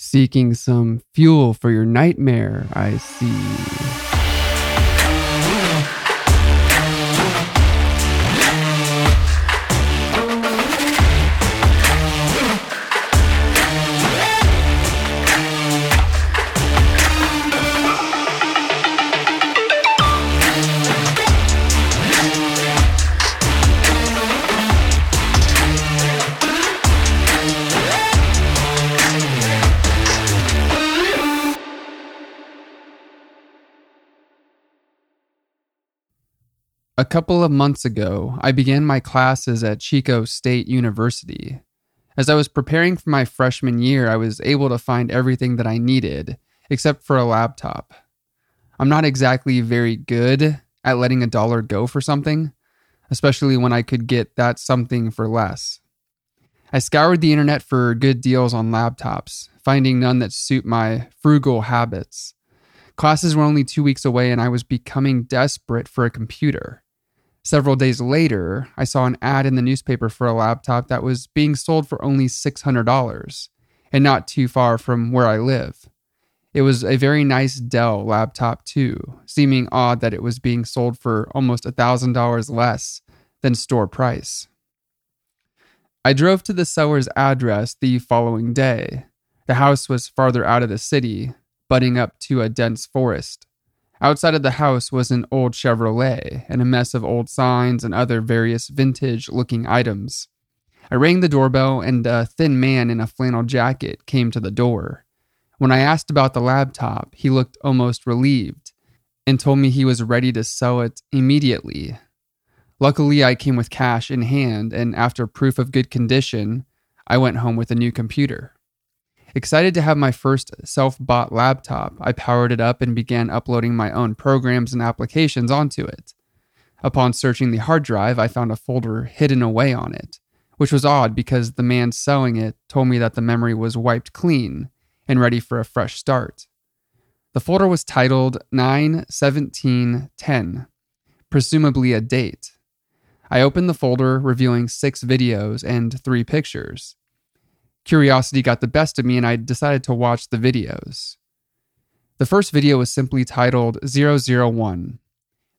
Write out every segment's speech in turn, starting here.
Seeking some fuel for your nightmare, I see. A couple of months ago, I began my classes at Chico State University. As I was preparing for my freshman year, I was able to find everything that I needed, except for a laptop. I'm not exactly very good at letting a dollar go for something, especially when I could get that something for less. I scoured the internet for good deals on laptops, finding none that suit my frugal habits. Classes were only two weeks away, and I was becoming desperate for a computer. Several days later, I saw an ad in the newspaper for a laptop that was being sold for only $600 and not too far from where I live. It was a very nice Dell laptop, too, seeming odd that it was being sold for almost $1,000 less than store price. I drove to the seller's address the following day. The house was farther out of the city, butting up to a dense forest. Outside of the house was an old Chevrolet and a mess of old signs and other various vintage looking items. I rang the doorbell and a thin man in a flannel jacket came to the door. When I asked about the laptop, he looked almost relieved and told me he was ready to sell it immediately. Luckily, I came with cash in hand, and after proof of good condition, I went home with a new computer. Excited to have my first self bought laptop, I powered it up and began uploading my own programs and applications onto it. Upon searching the hard drive, I found a folder hidden away on it, which was odd because the man selling it told me that the memory was wiped clean and ready for a fresh start. The folder was titled 91710, presumably a date. I opened the folder, revealing six videos and three pictures curiosity got the best of me and I decided to watch the videos. The first video was simply titled 001.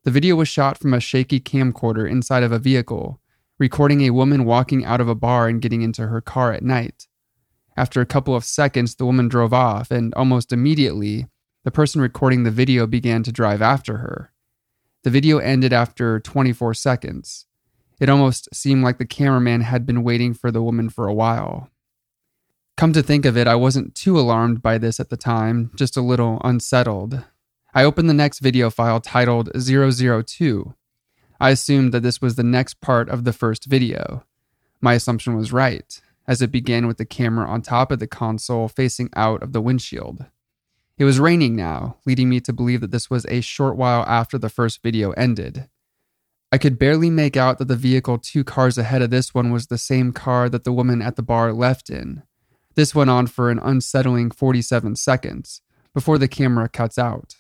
The video was shot from a shaky camcorder inside of a vehicle, recording a woman walking out of a bar and getting into her car at night. After a couple of seconds, the woman drove off, and almost immediately, the person recording the video began to drive after her. The video ended after 24 seconds. It almost seemed like the cameraman had been waiting for the woman for a while. Come to think of it, I wasn't too alarmed by this at the time, just a little unsettled. I opened the next video file titled 002. I assumed that this was the next part of the first video. My assumption was right, as it began with the camera on top of the console facing out of the windshield. It was raining now, leading me to believe that this was a short while after the first video ended. I could barely make out that the vehicle two cars ahead of this one was the same car that the woman at the bar left in. This went on for an unsettling 47 seconds before the camera cuts out.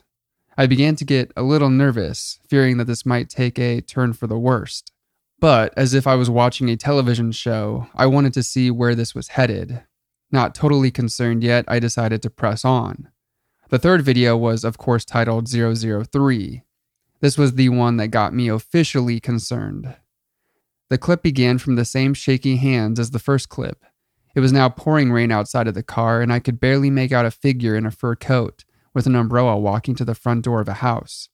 I began to get a little nervous, fearing that this might take a turn for the worst. But, as if I was watching a television show, I wanted to see where this was headed. Not totally concerned yet, I decided to press on. The third video was, of course, titled 003. This was the one that got me officially concerned. The clip began from the same shaky hands as the first clip, it was now pouring rain outside of the car, and I could barely make out a figure in a fur coat with an umbrella walking to the front door of a house.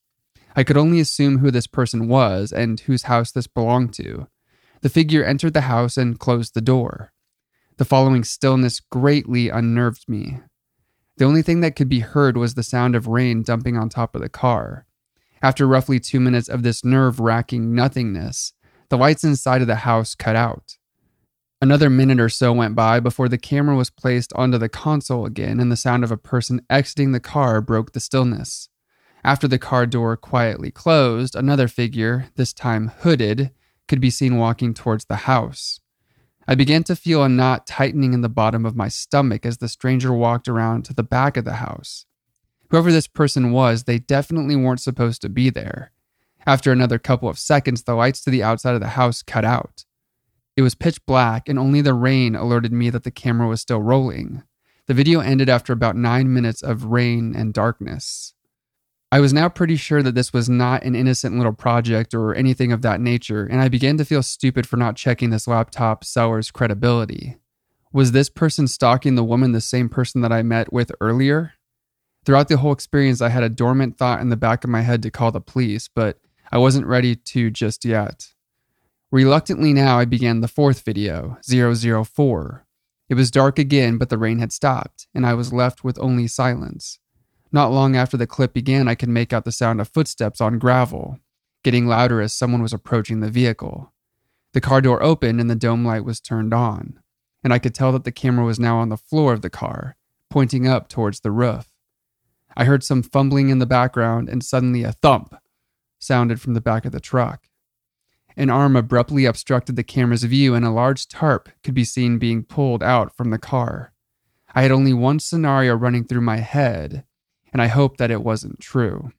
I could only assume who this person was and whose house this belonged to. The figure entered the house and closed the door. The following stillness greatly unnerved me. The only thing that could be heard was the sound of rain dumping on top of the car. After roughly two minutes of this nerve wracking nothingness, the lights inside of the house cut out. Another minute or so went by before the camera was placed onto the console again and the sound of a person exiting the car broke the stillness. After the car door quietly closed, another figure, this time hooded, could be seen walking towards the house. I began to feel a knot tightening in the bottom of my stomach as the stranger walked around to the back of the house. Whoever this person was, they definitely weren't supposed to be there. After another couple of seconds, the lights to the outside of the house cut out. It was pitch black, and only the rain alerted me that the camera was still rolling. The video ended after about nine minutes of rain and darkness. I was now pretty sure that this was not an innocent little project or anything of that nature, and I began to feel stupid for not checking this laptop seller's credibility. Was this person stalking the woman the same person that I met with earlier? Throughout the whole experience, I had a dormant thought in the back of my head to call the police, but I wasn't ready to just yet. Reluctantly, now I began the fourth video, 004. It was dark again, but the rain had stopped, and I was left with only silence. Not long after the clip began, I could make out the sound of footsteps on gravel, getting louder as someone was approaching the vehicle. The car door opened and the dome light was turned on, and I could tell that the camera was now on the floor of the car, pointing up towards the roof. I heard some fumbling in the background, and suddenly a thump sounded from the back of the truck. An arm abruptly obstructed the camera's view, and a large tarp could be seen being pulled out from the car. I had only one scenario running through my head, and I hoped that it wasn't true.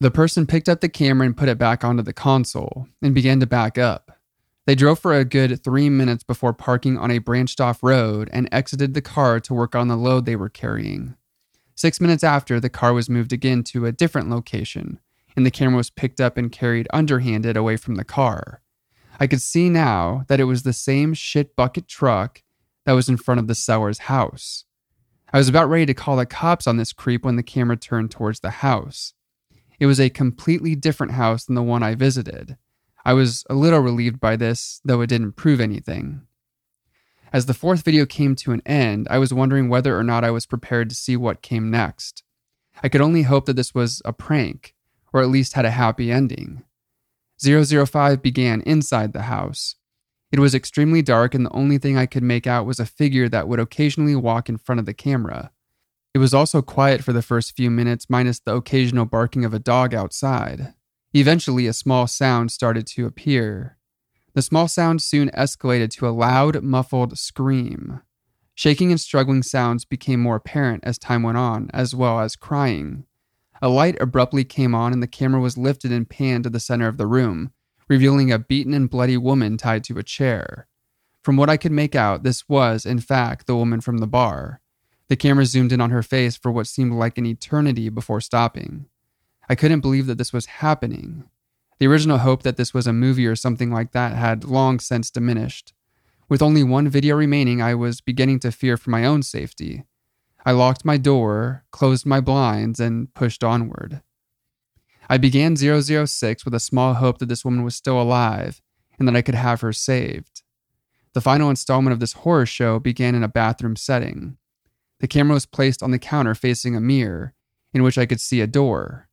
The person picked up the camera and put it back onto the console and began to back up. They drove for a good three minutes before parking on a branched off road and exited the car to work on the load they were carrying. Six minutes after, the car was moved again to a different location, and the camera was picked up and carried underhanded away from the car. I could see now that it was the same shit bucket truck that was in front of the seller's house. I was about ready to call the cops on this creep when the camera turned towards the house. It was a completely different house than the one I visited. I was a little relieved by this, though it didn't prove anything. As the fourth video came to an end, I was wondering whether or not I was prepared to see what came next. I could only hope that this was a prank, or at least had a happy ending. 005 began inside the house. It was extremely dark, and the only thing I could make out was a figure that would occasionally walk in front of the camera. It was also quiet for the first few minutes, minus the occasional barking of a dog outside. Eventually, a small sound started to appear. The small sound soon escalated to a loud, muffled scream. Shaking and struggling sounds became more apparent as time went on, as well as crying. A light abruptly came on, and the camera was lifted and panned to the center of the room, revealing a beaten and bloody woman tied to a chair. From what I could make out, this was, in fact, the woman from the bar. The camera zoomed in on her face for what seemed like an eternity before stopping. I couldn't believe that this was happening. The original hope that this was a movie or something like that had long since diminished. With only one video remaining, I was beginning to fear for my own safety. I locked my door, closed my blinds, and pushed onward. I began 006 with a small hope that this woman was still alive and that I could have her saved. The final installment of this horror show began in a bathroom setting. The camera was placed on the counter facing a mirror, in which I could see a door.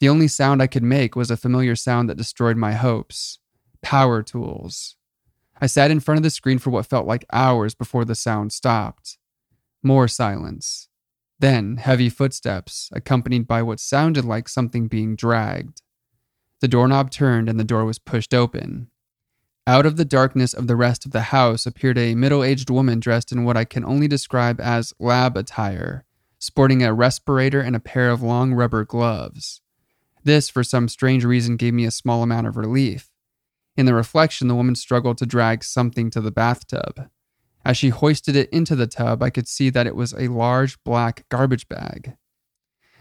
The only sound I could make was a familiar sound that destroyed my hopes power tools. I sat in front of the screen for what felt like hours before the sound stopped. More silence. Then heavy footsteps, accompanied by what sounded like something being dragged. The doorknob turned and the door was pushed open. Out of the darkness of the rest of the house appeared a middle aged woman dressed in what I can only describe as lab attire, sporting a respirator and a pair of long rubber gloves. This, for some strange reason, gave me a small amount of relief. In the reflection, the woman struggled to drag something to the bathtub. As she hoisted it into the tub, I could see that it was a large black garbage bag.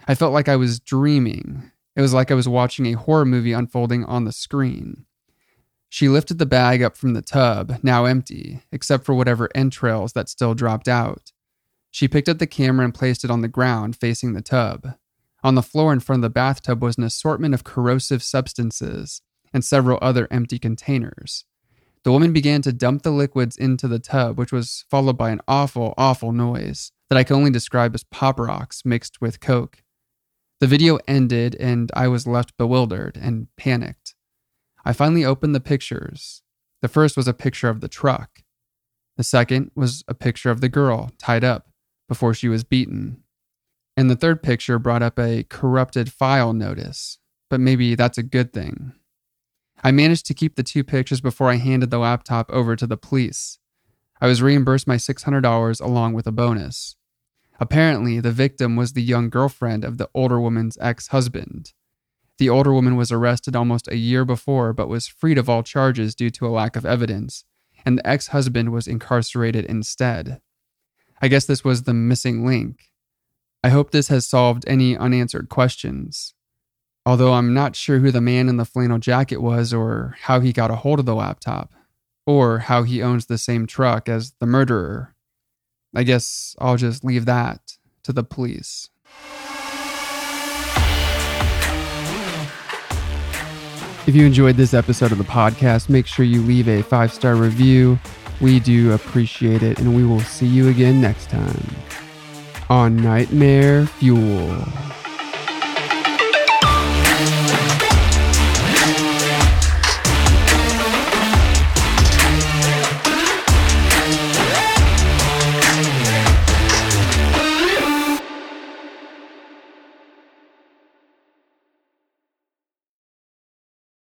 I felt like I was dreaming. It was like I was watching a horror movie unfolding on the screen. She lifted the bag up from the tub, now empty, except for whatever entrails that still dropped out. She picked up the camera and placed it on the ground facing the tub. On the floor in front of the bathtub was an assortment of corrosive substances and several other empty containers. The woman began to dump the liquids into the tub, which was followed by an awful, awful noise that I can only describe as pop rocks mixed with coke. The video ended, and I was left bewildered and panicked. I finally opened the pictures. The first was a picture of the truck. The second was a picture of the girl tied up before she was beaten. And the third picture brought up a corrupted file notice, but maybe that's a good thing. I managed to keep the two pictures before I handed the laptop over to the police. I was reimbursed my $600 along with a bonus. Apparently, the victim was the young girlfriend of the older woman's ex husband. The older woman was arrested almost a year before but was freed of all charges due to a lack of evidence, and the ex husband was incarcerated instead. I guess this was the missing link. I hope this has solved any unanswered questions. Although I'm not sure who the man in the flannel jacket was or how he got a hold of the laptop, or how he owns the same truck as the murderer. I guess I'll just leave that to the police. If you enjoyed this episode of the podcast, make sure you leave a five star review. We do appreciate it, and we will see you again next time on Nightmare Fuel.